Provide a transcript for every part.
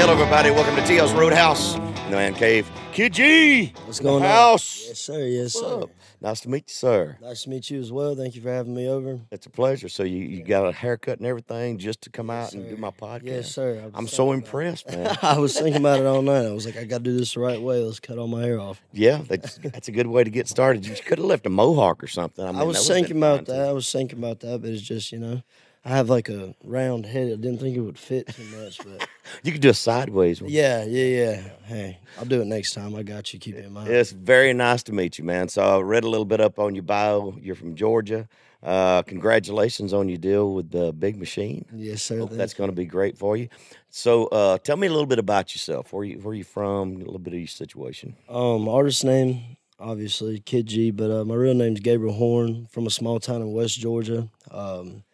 Hello, everybody. Welcome to TL's Roadhouse in the Man Cave. Kidd G, What's going on? house. Yes, sir. Yes, What's sir. up? Nice to meet you, sir. Nice to meet you as well. Thank you for having me over. It's a pleasure. So you, you got a haircut and everything just to come out and do my podcast. Yes, sir. I'm so impressed, man. I was thinking about it all night. I was like, I got to do this the right way. Let's cut all my hair off. yeah, that's, that's a good way to get started. You could have left a mohawk or something. I, mean, I was thinking about that. too. I was thinking about that, but it's just you know, I have like a round head. I didn't think it would fit too much, but You could do a sideways one. yeah, yeah, yeah. Hey, I'll do it next time. I got you. Keep it in mind. It's very nice to meet you, man. So I read a little bit up on your bio. You're from Georgia. Uh, congratulations on your deal with the Big Machine. Yes, sir. Hope that's going to be great for you. So, uh, tell me a little bit about yourself. Where you where you from? A little bit of your situation. Um, artist name, obviously Kidd G, but uh, my real name's Gabriel Horn from a small town in West Georgia. Um,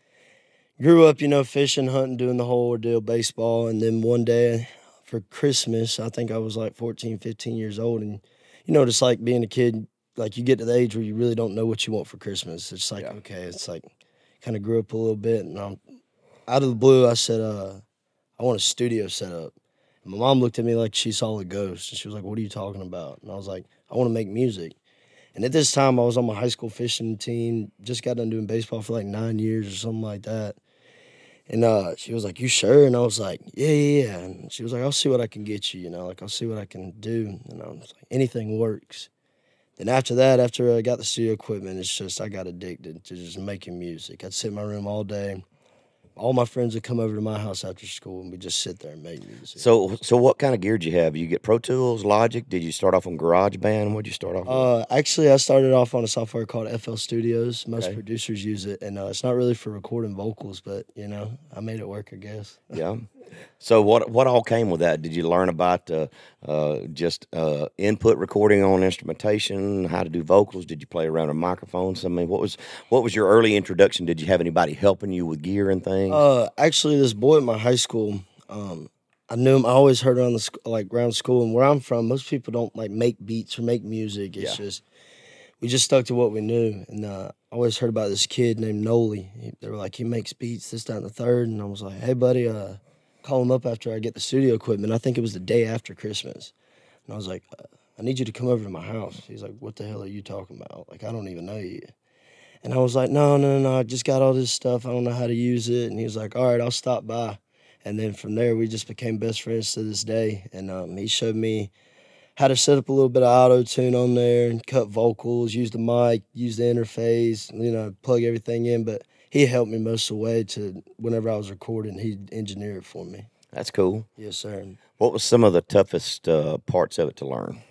grew up, you know, fishing, hunting, doing the whole ordeal, baseball, and then one day for Christmas, I think I was like 14, 15 years old, and you know, just like being a kid, like you get to the age where you really don't know what you want for Christmas. It's like Yeah. okay, it's like kind of grew up a little bit, and I'm out of the blue. I said, uh, I want a studio set up. And my mom looked at me like she saw a ghost, and she was like, "What are you talking about?" And I was like, "I want to make music." And at this time, I was on my high school fishing team. Just got done doing baseball for like nine years or something like that. And uh, she was like, "You sure?" And I was like, "Yeah, yeah, yeah." And she was like, "I'll see what I can get you. You know, like I'll see what I can do." And I was like, "Anything works." Then after that, after I got the studio equipment, it's just I got addicted to just making music. I'd sit in my room all day. All my friends would come over to my house after school, and we just sit there and make music. So, so what kind of gear did you have? You get Pro Tools, Logic? Did you start off on GarageBand? What did you start off with? Uh, actually, I started off on a software called FL Studios. Most Okay. producers use it, and uh, it's not really for recording vocals, but you know, I made it work, I guess. Yeah. So what what all came with that? Did you learn about uh, uh, just uh, input recording on instrumentation, how to do vocals? Did you play around with microphones? I mean, what was what was your early introduction? Did you have anybody helping you with gear and things? Uh, actually, this boy at my high school, um, I knew him. I always heard around the sc- like around school, and where I'm from, most people don't like make beats or make music. It's Yeah. just we just stuck to what we knew, and uh, I always heard about this kid named Noli. They were like, he makes beats, this, that, and the third, and I was like, hey, buddy, uh, call him up after I get the studio equipment. I think it was the day after Christmas, and I was like, I need you to come over to my house. He's like, what the hell are you talking about? Like, I don't even know you. And I was like, no, no, no, I just got all this stuff. I don't know how to use it. And he was like, all right, I'll stop by. And then from there, we just became best friends to this day. And um, he showed me how to set up a little bit of auto tune on there and cut vocals, use the mic, use the interface, you know, plug everything in. But he helped me most of the way to whenever I was recording, he'd engineer it for me. That's cool. Yes, sir. What was some of the toughest uh, parts of it to learn?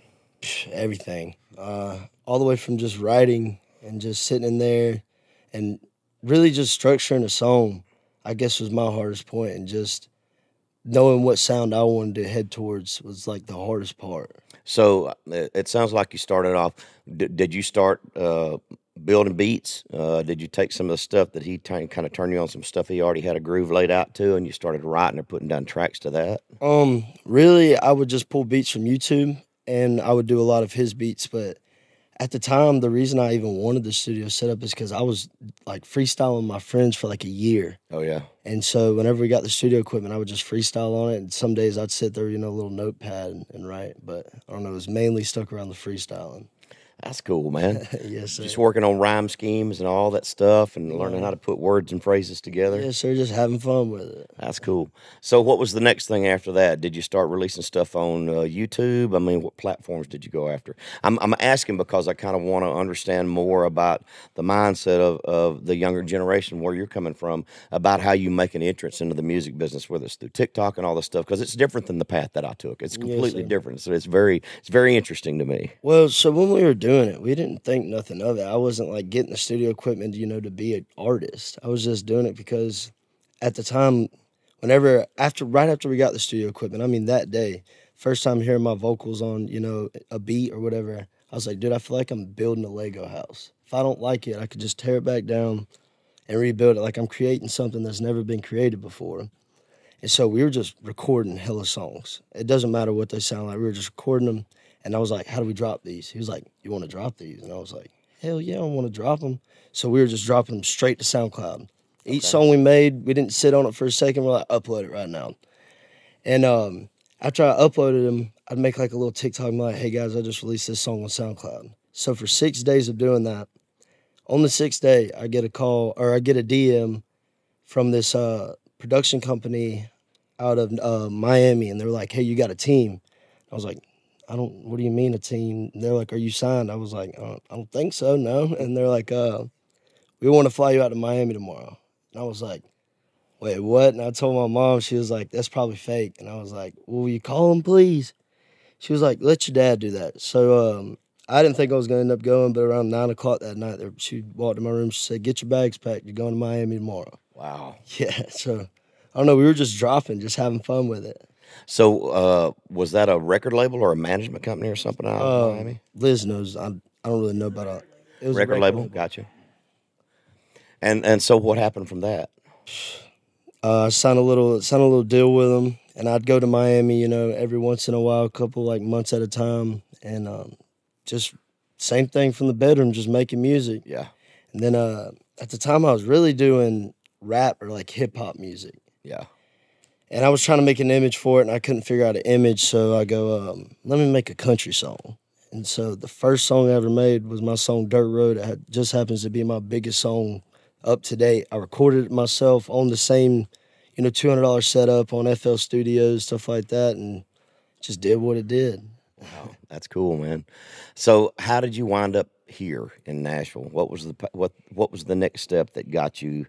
everything, uh, all the way from just writing and just sitting in there and really just structuring a song, I guess was my hardest point, and just knowing what sound I wanted to head towards was like the hardest part. So uh, it, it sounds like you started off. D- did you start uh, building beats? Uh, did you take some of the stuff that he t- kind of turned you on some stuff he already had a groove laid out to, and you started writing or putting down tracks to that? Um, really, I would just pull beats from YouTube, and I would do a lot of his beats. But at the time, the reason I even wanted the studio set up is because I was like freestyling my friends for like a year. Oh yeah. And so whenever we got the studio equipment, I would just freestyle on it. And some days I'd sit there, you know, a little notepad and, and write. But I don't know, it was mainly stuck around the freestyling. That's cool, man. yes, sir. Just working on rhyme schemes and all that stuff, and learning how to put words and phrases together. Yes, sir. Just having fun with it. That's cool. So, what was the next thing after that? Did you start releasing stuff on uh, YouTube? I mean, what platforms did you go after? I'm, I'm asking because I kind of want to understand more about the mindset of, of the younger generation, where you're coming from, about how you make an entrance into the music business, whether it's through TikTok and all this stuff, because it's different than the path that I took. It's completely sir. different. So, it's very, it's very interesting to me. Well, so when we were doing it, we didn't think nothing of it. I wasn't like getting the studio equipment, you know, to be an artist. I was just doing it because at the time, whenever after right after we got the studio equipment, I mean that day, first time hearing my vocals on, you know, a beat or whatever, I was like, dude, I feel like I'm building a Lego house. If I don't like it, I could just tear it back down and rebuild it. Like I'm creating something that's never been created before. And so we were just recording hella songs. It doesn't matter what they sound like. We were just recording them. And I was like, how do we drop these? He was like, you want to drop these? And I was like, hell yeah, I want to drop them. So we were just dropping them straight to SoundCloud. Each song we made, we didn't sit on it for a second. We're like, upload it right now. And um, after I uploaded them, I'd make like a little TikTok I'm like, hey guys, I just released this song on SoundCloud. So for six days of doing that, on the sixth day, I get a call or I get a DM from this uh, production company out of uh, Miami, and they're like, "Hey, you got a team?" I was like, "I don't. What do you mean a team?" And they're like, "Are you signed?" I was like, "I don't, I don't think so, no." And they're like, uh, "We want to fly you out to Miami tomorrow." And I was like, "Wait, what?" And I told my mom. She was like, "That's probably fake." And I was like, well, "Will you call him, please?" She was like, "Let your dad do that." So um, I didn't think I was gonna end up going, but around nine o'clock that night, she walked in my room. She said, "Get your bags packed. You're going to Miami tomorrow." Wow. Yeah. So I don't know. We were just dropping, just having fun with it. So uh, was that a record label or a management company or something out of Um, Miami? Liz knows. I, I don't really know about it. It was a Record label, gotcha. And and so what happened from that? Uh, I signed a little signed a little deal with them, and I'd go to Miami, you know, every once in a while, a couple like months at a time, and um, just same thing from the bedroom, just making music. Yeah, And then uh, at the time, I was really doing rap or like hip hop music, yeah, and I was trying to make an image for it, and I couldn't figure out an image, so I go, um, let me make a country song. And so the first song I ever made was my song "Dirt Road." It just happens to be my biggest song up to date. I recorded it myself on the same, you know, two hundred dollars setup on FL Studios, stuff like that, and just did what it did. wow, that's cool, man. So how did you wind up here in Nashville? What was the what what was the next step that got you,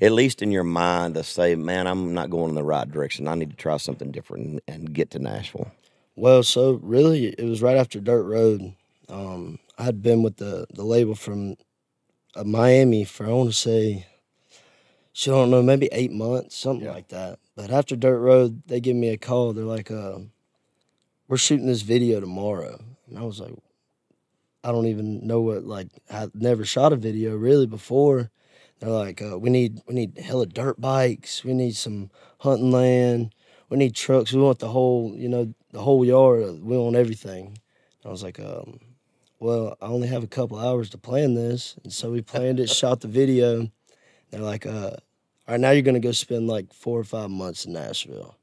at least in your mind, to say, man, I'm not going in the right direction. I need to try something different and, and get to Nashville. Well, so really, it was right after Dirt Road. Um, I had been with the the label from uh, Miami for I want to say, she don't know, maybe eight months, something Yeah. like that. But after Dirt Road, they give me a call. They're like, uh, "We're shooting this video tomorrow," and I was like, "I don't even know what like I never shot a video really before." They're like, uh, "We need we need hella dirt bikes. We need some hunting land." we need trucks. We want the whole, you know, the whole yard. We want everything. I was like, um, well, I only have a couple hours to plan this, and so we planned it, shot the video. They're like, uh, all right, now you're gonna go spend like four or five months in Nashville.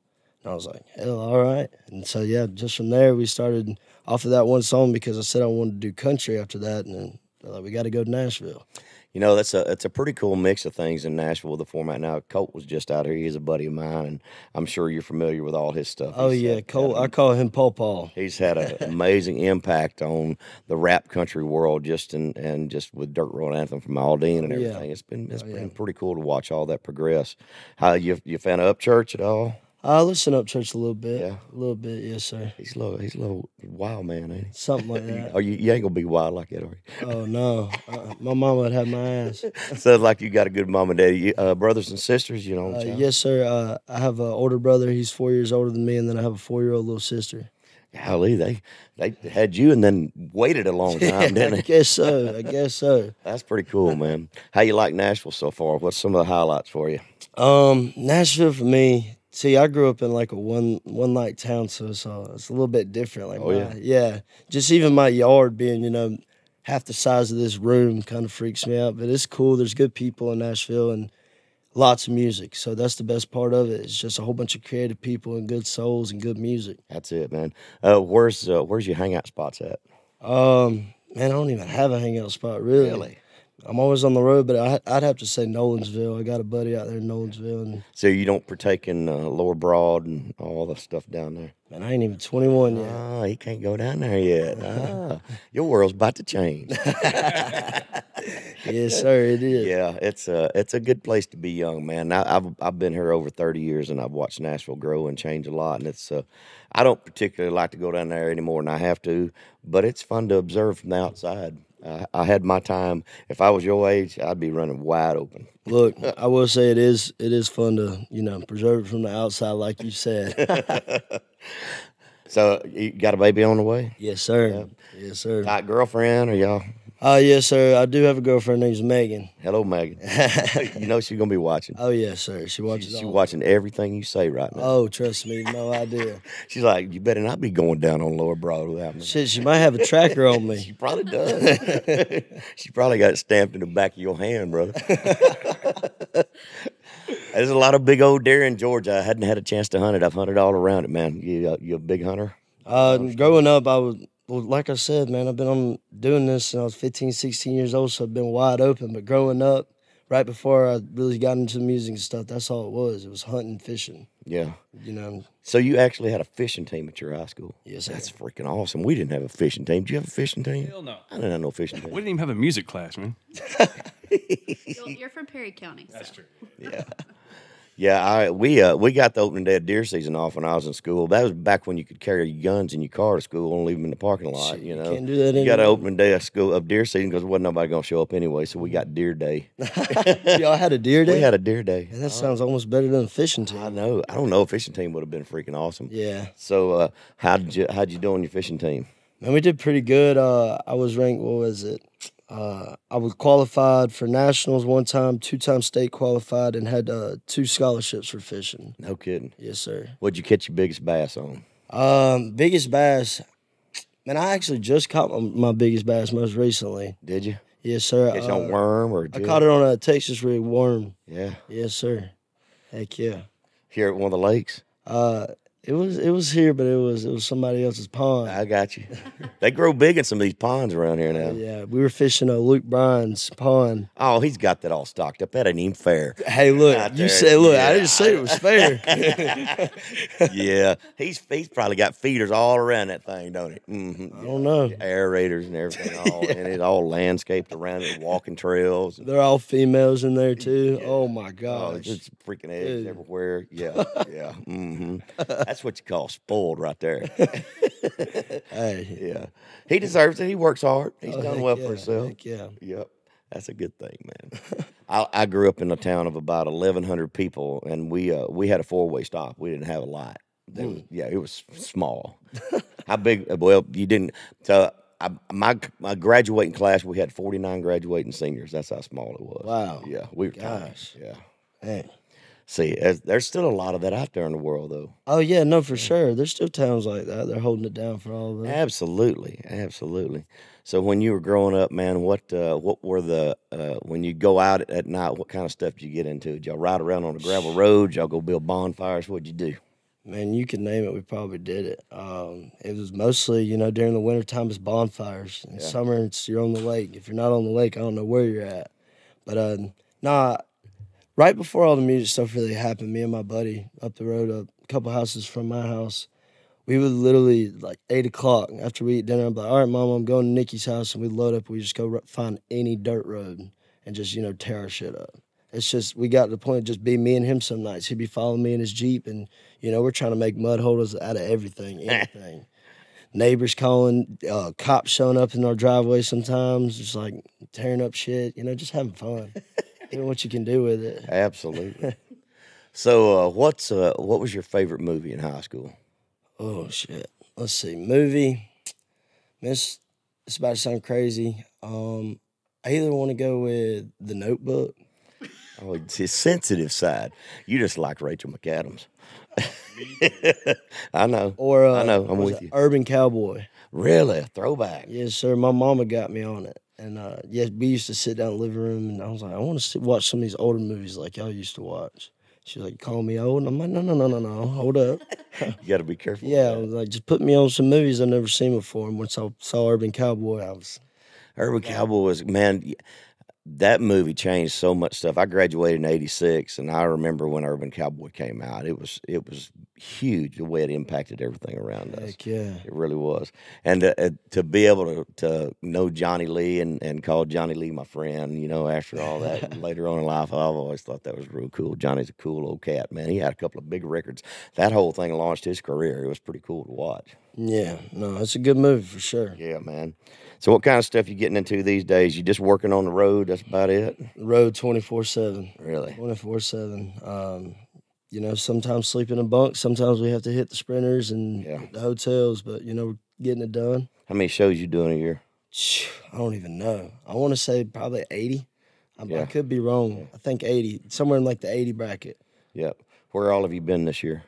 And I was like, hell, all right. And so yeah, just from there we started off of that one song because I said I wanted to do country after that, and then they're like, we got to go to Nashville. You know, that's a it's a pretty cool mix of things in Nashville with the format. Now, Colt was just out here. He's a buddy of mine, and I'm sure you're familiar with all his stuff. Oh He's yeah, had- Cole. had I call him Paul Paul. He's had an amazing impact on the rap country world, just in, and just with Dirt Road Anthem from Aldean and Yeah. everything. It's been it's Oh, yeah. been pretty cool to watch all that progress. How you you of Upchurch at all? I listen Upchurch a little bit. Yeah. a little bit. Yes, sir. He's a little he's a little wild man, ain't he? Something like that. Are you you ain't gonna be wild like that, are Oh no, uh, my mama would have my ass. you? Sounds like you got a good mom and daddy, You, uh, brothers and sisters, you know. Uh, yes, sir. Uh, I have an older brother. He's four years older than me, and then I have a four-year-old little sister. Golly, they they had you and then waited a long time, didn't I guess so. I guess so. That's pretty cool, man. How you like Nashville so far? What's some of the highlights for you? Um, Nashville for me. See, I grew up in like a one one night town, so it's, uh, it's a little bit different. Like, Oh, my- yeah. yeah. Just even my yard being, you know, half the size of this room kind of freaks me out. But it's cool. There's good people in Nashville and lots of music. So that's the best part of it. It's just a whole bunch of creative people and good souls and good music. That's it, man. Uh, where's uh, where's your hangout spots at? Um, man, I don't even have a hangout spot really. I'm always on the road, but I, I'd have to say Nolensville. I got a buddy out there in Nolensville, and So you don't partake in uh, Lower Broad and all the stuff down there? man, I ain't even 21 yet. Ah, you can't go down there yet. Ah, your world's about to change. yes, sir, it is. yeah, it's a it's a good place to be young, man. I, I've I've been here over thirty years, and I've watched Nashville grow and change a lot. And it's uh, I don't particularly like to go down there anymore than I have to, but it's fun to observe from the outside. I, I had my time. If I was your age, I'd be running wide open. Look, I will say it is it is fun to you know preserve it from the outside, like you said. So you got a baby on the way? yes, sir. Yes, sir. Got girlfriend or y'all? Oh, yes, sir. I do have a girlfriend named Megan. Hello, Megan. you know she's gonna be watching. Oh, yes, sir. She watches. She's, all- watching everything you say right now. Oh, trust me, no idea. She's like, you better not be going down on Lower Broad without me. Shit, she might have a tracker on me. She probably does. she probably got it stamped in the back of your hand, brother. There's a lot of big old deer in Georgia. I hadn't had a chance to hunt it. I've hunted all around it, man. You uh, you a big hunter? Uh, growing up, I was well, like I said, man. I've been on doing this since I was 15, 16 years old, so I've been wide open. But growing up, right before I really got into music and stuff, that's all it was. It was hunting, fishing. Yeah. You know. So you actually had a fishing team at your high school? Yes, sir. That's freaking awesome. We didn't have a fishing team. Did you have a fishing team? Hell no. I didn't have no fishing team. We didn't even have a music class, man. You're- You're from Perry County. So. true. Yeah. Yeah, I we uh we got the opening day of deer season off when I was in school. That was back when you could carry your guns in your car to school and leave them in the parking lot. You know, can't do that You got an opening day of school of deer season because wasn't nobody gonna show up anyway. So we got deer day. Y'all had a deer day. We had a deer day. Man, that sounds almost better than a fishing team. I know. I don't know. A fishing team would have been freaking awesome. Yeah. So uh, how did you how'd you do on your fishing team? Man, we did pretty good. Uh, I was ranked. What was it? Uh, I was qualified for nationals one time, two time state qualified, and had uh, two scholarships for fishing. No kidding. Yes, sir. What'd you catch your biggest bass on? Um, biggest bass. Man, I actually just caught my, my biggest bass most recently. Did you Yes, sir. catch it Uh, on worm or? I caught it on a Texas rig worm. Yeah, Yes, sir. Heck yeah. here at one of the lakes. Uh, it was it was here, but it was it was somebody else's pond. I got you. they grow big in some of these ponds around here now. Yeah, we were fishing a Luke Bryan's pond. Oh, he's got that all stocked up. That ain't even fair. Hey, look, Out you there, said, look, yeah. I didn't say it was fair. yeah, he's he's probably got feeders all around that thing, don't he? Mm-hmm. I don't know. Aerators and everything, all and it's all landscaped around it, walking trails. They're all females in there too. Oh my Oh, gosh. it's freaking eggs Dude. everywhere. Yeah, yeah. hmm That's what you call spoiled right there. hey. Yeah, he deserves it. He works hard. He's Oh, done well yeah, for himself. yeah. Yep. That's a good thing, man. I, I grew up in a town of about eleven hundred people, and we uh, we had a four way stop. We didn't have a lot. Hmm. was, yeah, it was small. How big? Well, you didn't. So I, my my graduating class, we had forty nine graduating seniors. That's how small it was. Wow. Yeah, we were tiny. Yeah. Hey. See, there's, there's still a lot of that out there in the world, though. Oh yeah, no, for sure. There's still towns like that. They're holding it down for all of us. Absolutely, absolutely. So when you were growing up, man, what uh, what were the uh, when you go out at night? What kind of stuff did you get into? Did y'all ride around on the gravel roads? Y'all go build bonfires? What'd you do? Man, you can name it. We probably did it. Um, it was mostly, you know, during the wintertime, it's bonfires. In summer, it's you're on the lake. If you're not on the lake, I don't know where you're at. But uh, nah, right before all the music stuff really happened, me and my buddy up the road, a couple houses from my house, we would literally like eight o'clock after we eat dinner. I'm like, all right, mom, I'm going to Nikki's house, and we load up. We just go find any dirt road and just you know tear our shit up. It's just we got to the point of just be me and him some nights. He'd be following me in his jeep, and you know we're trying to make mud holders out of everything, anything. Neighbors calling, uh, cops showing up in our driveway sometimes, just like tearing up shit. You know, just having fun, doing what you can do with it. Absolutely. so uh, what's uh, what was your favorite movie in high school? Oh shit. Let's see. Movie. Miss it's about to sound crazy. Um I either want to go with the notebook. Oh, it's his sensitive side. You just like Rachel McAdams. I know. Or uh, I know. I'm with you. Urban Cowboy. Really, a throwback. Yes, sir. My mama got me on it. And uh yes, we used to sit down in the living room and I was like, I want to watch some of these older movies like y'all used to watch. She was like, call me old. And I'm like, no, no, no, no, no. Hold up. You got to be careful. Yeah, I was like, just put me on some movies I've never seen before. And once I saw Urban Cowboy, I was Urban Cowboy was man. That movie changed so much stuff. I graduated in '86, and I remember when Urban Cowboy came out. It was it was huge the way it impacted everything around us. heck yeah. It really was, and uh, uh, to be able to to know Johnny Lee and, and call Johnny Lee my friend, you know, after all that later on in life, I've always thought that was real cool. Johnny's a cool old cat, man. He had a couple of big records. That whole thing launched his career. It was pretty cool to watch. Yeah, no, it's a good movie for sure. Yeah, man. So, what kind of stuff you getting into these days? You just working on the road? That's about it. Road twenty four seven. Really? Twenty four seven. Um, you know, sometimes sleep in a bunk. Sometimes we have to hit the sprinters and Yeah. the hotels, but you know, we're getting it done. How many shows you doing a year? I don't even know. I want to say probably eighty. I, I could be wrong. I think eighty, somewhere in like the eighty bracket. Yep. Where all have you been this year?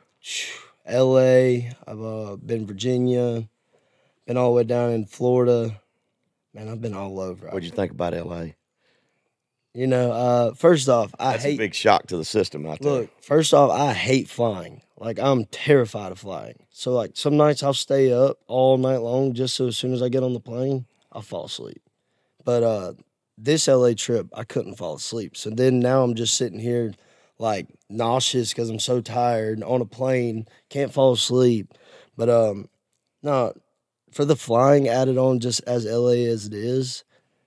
L.A. I've uh, been Virginia, been all the way down in Florida. Man, I've been all over. What'd you think about L.A.? You know, uh, first off, I That's a hate big shock to the system out there. Look, first off, I hate flying. Like I'm terrified of flying. So like some nights I'll stay up all night long just so as soon as I get on the plane, I'll fall asleep. But uh this LA trip, I couldn't fall asleep. So then now I'm just sitting here like nauseous because I'm so tired on a plane, can't fall asleep. But um no, for the flying added on just as LA as it is,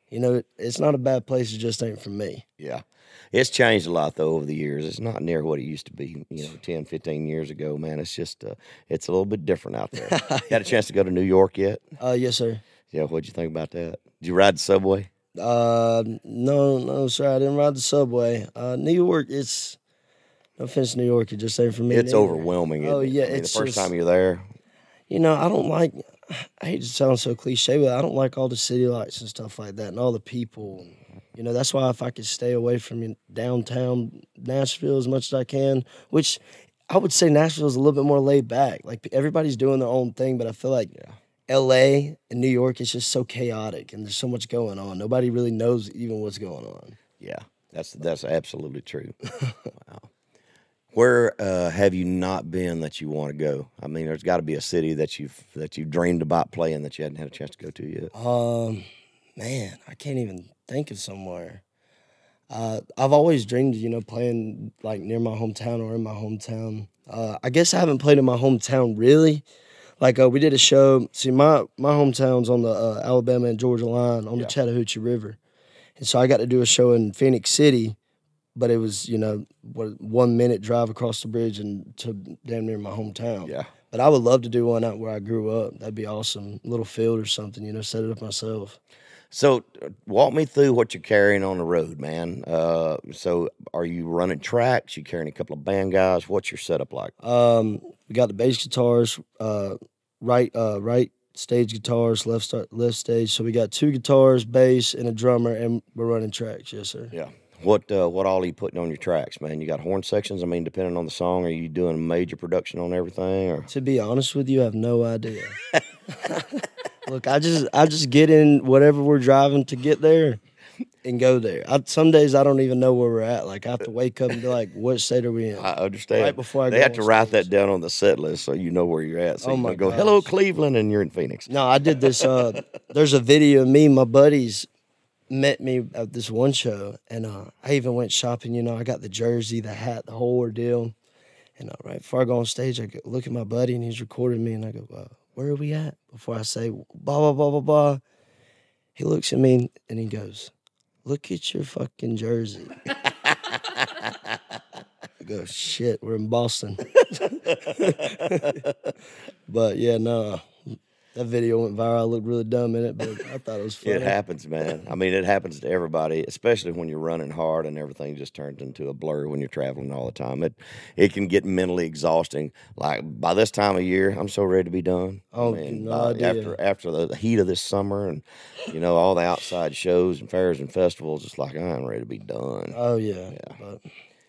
you know, it's not a bad place. It just ain't for me. Yeah. It's changed a lot though over the years. It's not near what it used to be, you know, 10, 15 years ago, man. It's just uh, it's a little bit different out there. Had a chance to go to New York yet? Uh yes, sir. Yeah, what'd you think about that? Did you ride the subway? Uh, no, no, sir. I didn't ride the subway. Uh, New York, it's no offense, New York, it just ain't for me. It's overwhelming. Oh, it? yeah, I mean, it's the first just- time you're there. You know, I don't like. I hate to sound so cliche, but I don't like all the city lights and stuff like that, and all the people. You know, that's why if I could stay away from downtown Nashville as much as I can, which I would say Nashville is a little bit more laid back. Like everybody's doing their own thing, but I feel like L.A. and New York is just so chaotic, and there's so much going on. Nobody really knows even what's going on. Yeah, that's that's absolutely true. wow. Where uh, have you not been that you want to go? I mean, there's got to be a city that you've that you've dreamed about playing that you hadn't had a chance to go to yet. Um, man, I can't even think of somewhere. Uh, I've always dreamed, you know, playing like near my hometown or in my hometown. Uh, I guess I haven't played in my hometown really. Like uh, we did a show. See, my my hometown's on the uh, Alabama and Georgia line on Yeah. the Chattahoochee River, and so I got to do a show in Phenix City, but it was you know what one minute drive across the bridge and to damn near my hometown. Yeah, But I would love to do one out where I grew up. That'd be awesome. Little field or something, you know, set it up myself. So, uh, walk me through what you're carrying on the road, man. Uh, so, are you running tracks? You carrying a couple of band guys? What's your setup like? Um, we got the bass guitars, uh, right, uh, right stage guitars, left start, left stage. So we got two guitars, bass, and a drummer, and we're running tracks. Yes, sir. Yeah. What uh, what all are you putting on your tracks, man? You got horn sections. I mean, depending on the song, are you doing a major production on everything, or To be honest with you, I have no idea. Look, I just I just get in whatever we're driving to get there, and go there. I, some days I don't even know where we're at. Like I have to wake up and be like, "What state are we in?" I understand. Right before I they have to stage. that down on the set list so you know where you're at. So Oh you my can go, hello. Cleveland, and you're in Phoenix. No, I did this. Uh, there's a video of me and my buddies met me at this one show, and uh, I even went shopping. You know, I got the jersey, the hat, the whole ordeal. And uh, right before I go on stage, I look at my buddy, and he's recording me, and I go, uh, "Where are we at?" Before I say blah blah blah blah blah, he looks at me and he goes, "Look at your fucking jersey." I go, "Shit, we're in Boston." but yeah, no, that video went viral. I looked really dumb in it, but I thought it was funny. It happens, man. I mean, it happens to everybody, especially when you're running hard and everything just turns into a blur when you're traveling all the time. It it can get mentally exhausting. Like by this time of year, I'm so ready to be done. Oh, I mean, no by- idea. after after the heat of this summer and you know all the outside shows and fairs and festivals, it's like I'm ready to be done. Oh yeah, but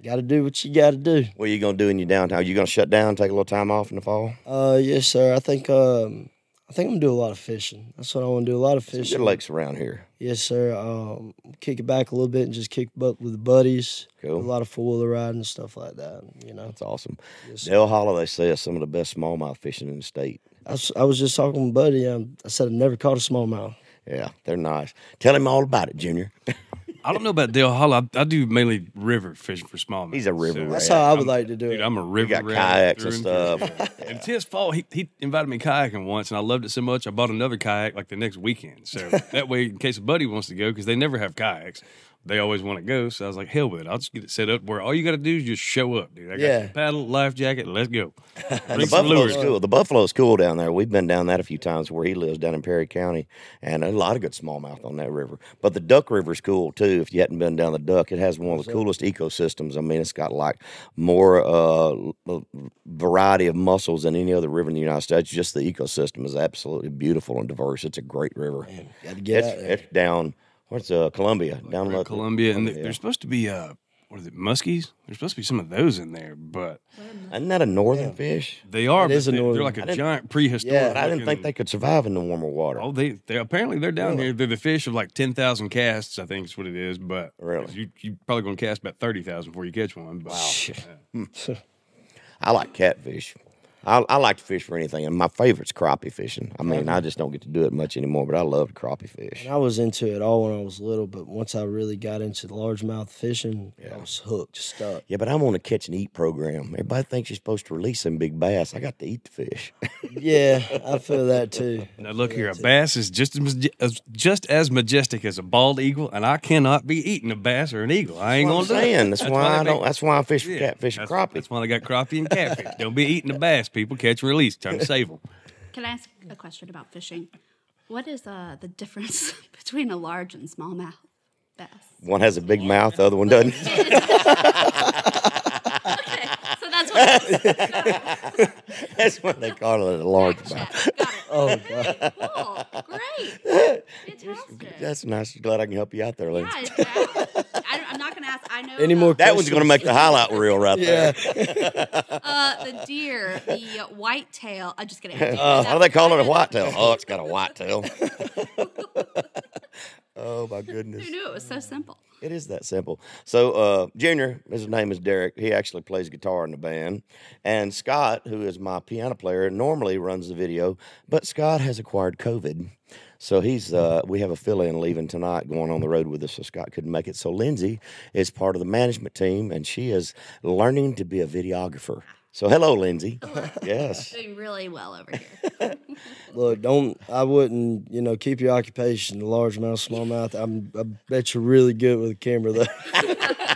got to do what you got to do. What are you gonna do in your downtime? you gonna shut down, take a little time off in the fall? Uh, yes, sir. I think um, I think I'm gonna do a lot of fishing. That's what I want to do. A lot of Some fishing. good lakes around here. Yes, sir. Um, kick it back a little bit and just kick butt with the buddies. Cool. A lot of four wheeler riding and stuff like that. You know. That's awesome. Yes. Dale Hollow, they say, is some of the best smallmouth fishing in the state. I, was, I was just talking with Buddy. Um, I said I've never caught a smallmouth. Yeah, they're nice. Tell him all about it, Junior. I don't know about Dale Hollow. I, I do mainly river fishing for smallmouth. He's a river rat. That's how I would I'm- like to do Dude, it. I'm a river got rat kayaks and through and through. stuff. And it's his fault. He, he invited me kayaking once, and I loved it so much. I bought another kayak like the next weekend. So that way, in case a buddy wants to go, because they never have kayaks, they always want to go. So I was like, hell with it. I'll just get it set up where all you got to do is just show up, dude. I got Yeah. your paddle, life jacket. Let's go. The buffalo's cool. The buffalo's cool down there. We've been down that a few times where he lives down in Perry County, and a lot of good smallmouth on that river. But the Duck River's cool too. If you hadn't been down the Duck, it has one of the coolest ecosystems. I mean, it's got like more uh, variety of mussels than any other river in the United States. Just the ecosystem is absolutely beautiful and diverse. It's a great river. Get It's, it's down. What's uh Columbia down We're in Columbia, and yeah. there's supposed to be uh, what is it, muskies? There's supposed to be some of those in there, but Isn't that a northern fish? they are. It but is a they, are like a giant prehistoric. Yeah, I didn't think they could survive in the warmer water. Oh, they they apparently they're down here. They're the fish of like ten thousand casts. I think is what it is. But Really? you you probably gonna cast about thirty thousand before you catch one. But yeah. I like catfish. I, I like to fish for anything, and my favorite's crappie fishing. I mean, I just don't get to do it much anymore, but I love crappie fish. And I was into it all when I was little, but once I really got into largemouth fishing, I was hooked, stuck. Yeah, but I'm on a catch and eat program. Everybody thinks you're supposed to release them big bass. I got to eat the fish. Yeah, I feel that too. Now look here, a bass is just as, just as majestic as a bald eagle, and I cannot be eating a bass or an eagle. I ain't I'm gonna do it. saying that's, why I don't. That's why I fish for yeah, catfish and that's, crappie. That's why I got crappie and catfish. don't be eating the bass, people. Catch release. Trying to save them. Can I ask a question about fishing? What is uh, the difference between a large and smallmouth bass? One has a big mouth, the other one doesn't. Okay, so that's what. That's what they call it, a large mouth. Got it. Oh god. Cool. Great. Fantastic. That's nice. Glad I can help you out there, Yeah, Lindsay. I, I, I'm not going ask. I know Any more That one's going to make the highlight reel right Yeah. there. uh, the deer, the white tail. I'm just kidding. Uh, how do they call it a whitetail? Oh, it's got a whitetail. oh my goodness. Who knew it was so simple? It is that simple. So, uh, Junior, his name is Derek. He actually plays guitar in the band. And Scott, who is my piano player, normally runs the video, but Scott has acquired COVID. So he's uh, we have a fill-in leaving tonight, going on the road with us. So Scott couldn't make it. So Lindsay is part of the management team, and she is learning to be a videographer. So hello, Lindsay. yes. Doing really well over here. Look, don't. I wouldn't. You know, keep your occupation. Largemouth, smallmouth. I'm. I bet you're really good with a camera though.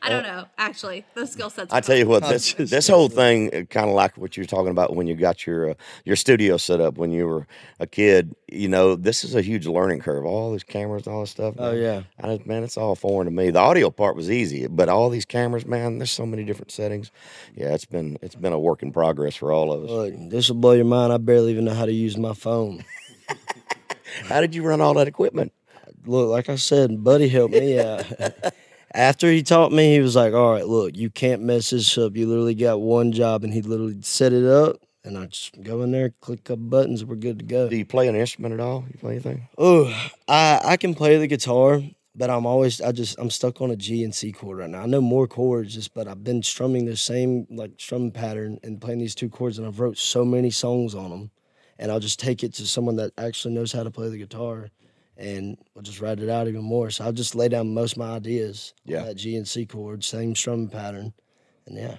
I don't know. Actually, those skill sets. I are tell you what, this, this whole thing, kind of like what you were talking about when you got your uh, your studio set up when you were a kid. You know, this is a huge learning curve. All these cameras, and all this stuff. Oh, yeah. I just, man, it's all foreign to me. The audio part was easy, but all these cameras, man, there's so many different settings. Yeah, it's been it's been a work in progress for all of us. Look, this will blow your mind. I barely even know how to use my phone. How did you run all that equipment? Look, like I said, Buddy helped me out. After he taught me, he was like, "All right, look, you can't mess this up. You literally got one job," and he literally set it up. And I just go in there, click a couple buttons, and we're good to go. Do you play an instrument at all? You play anything? Oh, I I can play the guitar, but I'm always I just I'm stuck on a G and C chord right now. I know more chords, just but I've been strumming the same like strumming pattern and playing these two chords, and I've wrote so many songs on them, and I'll just take it to someone that actually knows how to play the guitar, and we'll just write it out even more. So I'll just lay down most of my ideas Yeah. that G and C chord, same strumming pattern, and yeah.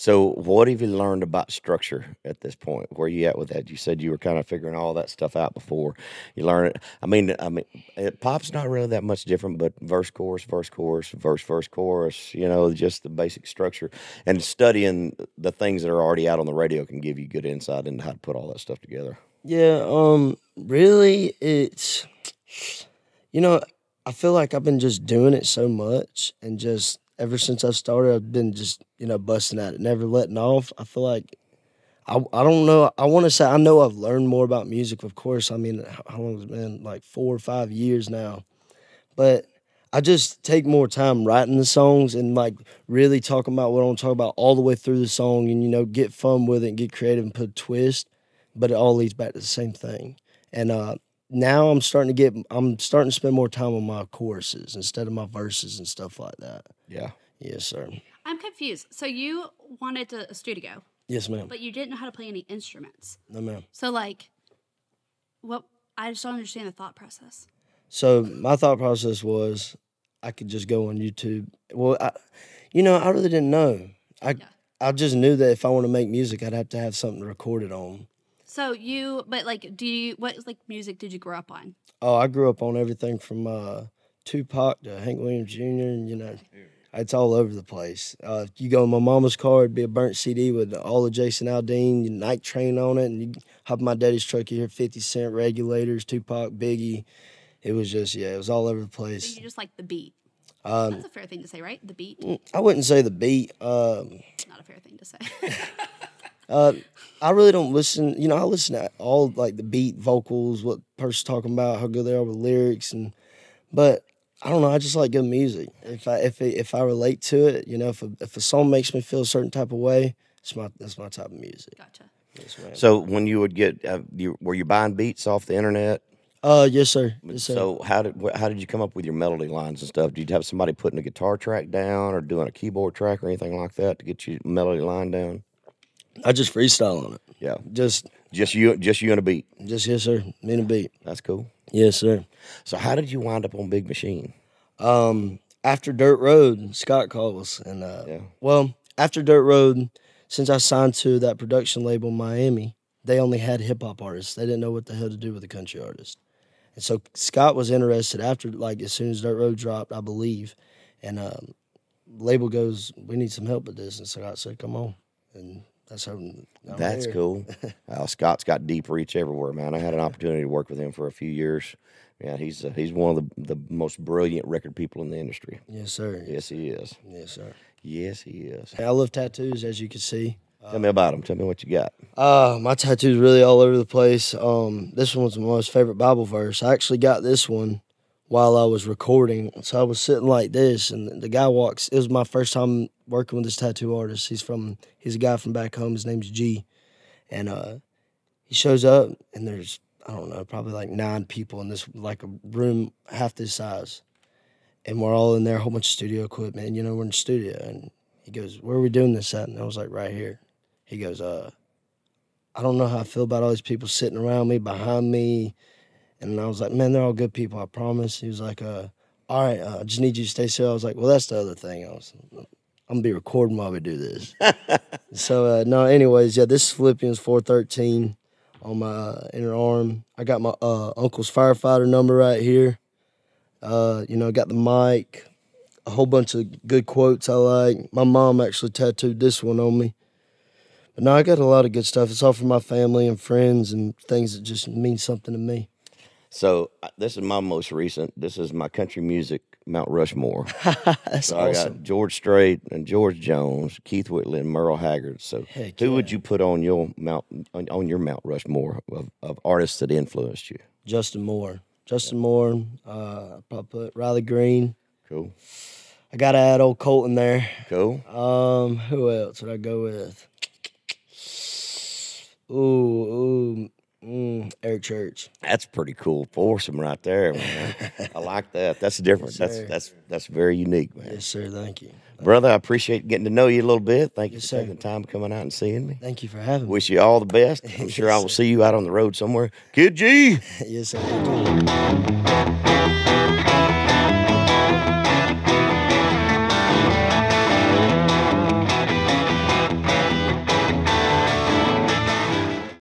So, what have you learned about structure at this point? Where are you at with that? You said you were kind of figuring all that stuff out before you learn it. I mean, I mean, it, pop's not really that much different, but verse, chorus, verse, chorus, verse, verse, chorus. You know, just the basic structure. And studying the things that are already out on the radio can give you good insight into how to put all that stuff together. Yeah, um, really, it's, you know, I feel like I've been just doing it so much and just ever since I started, I've been just, you know, busting at it, never letting off. I feel like, I, I don't know, I want to say, I know I've learned more about music, of course. I mean, how, how long has it been? Like four or five years now. But I just take more time writing the songs and like really talking about what I want to talk about all the way through the song and, you know, get fun with it and get creative and put a twist but it all leads back to the same thing. And uh, now I'm starting to get, I'm starting to spend more time on my choruses instead of my verses and stuff like that. Yeah. Yes, sir. I'm confused. So you wanted to, a studio, Yes, ma'am. but you didn't know how to play any instruments. No, ma'am. So like, what? I just don't understand the thought process. So my thought process was I could just go on YouTube. Well, I, you know, I really didn't know. I, Yeah. I just knew that if I want to make music, I'd have to have something to record it on. So you, but like, do you? What like music did you grow up on? Oh, I grew up on everything from uh, Tupac to Hank Williams Jr. and you know, it's all over the place. Uh, if you go in my mama's car, it'd be a burnt CD with all of Jason Aldean, Night Train on it, and you hop in my daddy's truck, you hear Fifty Cent, Regulators, Tupac, Biggie. It was just yeah, it was all over the So place. you just like the beat. Um, That's a fair thing to say, right? The beat. I wouldn't say the beat. Um, Not a fair thing to say. Uh, I really don't listen. You know, I listen to all like the beat, vocals, what person's talking about, how good they are with lyrics, and but I don't know. I just like good music. If I if it, if I relate to it, you know, if a, if a song makes me feel a certain type of way, it's my that's my type of music. Gotcha. Yes. So when you would get, uh, you, were you buying beats off the internet? Uh, yes, sir. Yes, sir. So how did wh- how did you come up with your melody lines and stuff? Did you have somebody putting a guitar track down or doing a keyboard track or anything like that to get your melody line down? I just freestyle on it. Yeah, Just just you, just you and a beat. just yes, sir. Me and a beat. That's cool. Yes, sir. So how did you wind up on Big Machine? Um, after Dirt Road, Scott calls us, and uh, Yeah. well, after Dirt Road, since I signed to that production label, Miami, they only had hip hop artists. They didn't know what the hell to do with a country artist, and so Scott was interested after, like, as soon as Dirt Road dropped, I believe, and um, label goes, "We need some help with this," and Scott said, "Come on," and that's how. That's cool. uh, Scott's got deep reach everywhere, man. I had an opportunity to work with him for a few years. Yeah, he's uh, he's one of the the most brilliant record people in the industry. Yes, sir. Yes, he is. Yes, sir. Yes, he is. I love tattoos, as you can see. Tell me about them. Tell me what you got. Uh, my tattoos really all over the place. Um, this one was my most favorite Bible verse. I actually got this one while I was recording. So I was sitting like this, and the guy walks. It was my first time working with this tattoo artist. He's from. He's a guy from back home. His name's G, and uh, he shows up, and there's I don't know, probably like nine people in this like a room half this size, and we're all in there, a whole bunch of studio equipment. You know, we're in the studio, and he goes, "Where are we doing this at?" And I was like, "Right here." He goes, uh, I don't know how I feel about all these people sitting around me, behind me. And I was like, man, they're all good people, I promise. He was like, uh, all right, uh, I just need you to stay still. I was like, well, that's the other thing. I was, I'm gonna be recording while we do this. so uh, no, anyways, yeah, this is Philippians four thirteen on my uh, inner arm. I got my uh, uncle's firefighter number right here. Uh, you know, I got the mic, a whole bunch of good quotes I like. My mom actually tattooed this one on me. But no, I got a lot of good stuff. It's all from my family and friends and things that just mean something to me. So uh, this is my most recent. This is my country music Mount Rushmore. That's So I awesome. got George Strait and George Jones, Keith Whitley, and Merle Haggard. So Heck who would you put on your Mount on, on your Mount Rushmore of, of artists that influenced you? Justin Moore. Justin Moore. Uh, probably put Riley Green. Cool, I got to add old Colton there. cool. Um, who else would I go with? Ooh, ooh, mm, Eric Church. That's pretty cool. Foursome right there, man. I like that. That's different. that's that's that's very unique, man. Yes, sir. Thank you. Brother, I appreciate getting to know you a little bit. Thank you for sir. taking the time coming out and seeing me. Thank you for having me. Wish you all the best. I'm sure I will sir. see you out on the road somewhere. Kidd G. yes, sir. Thank.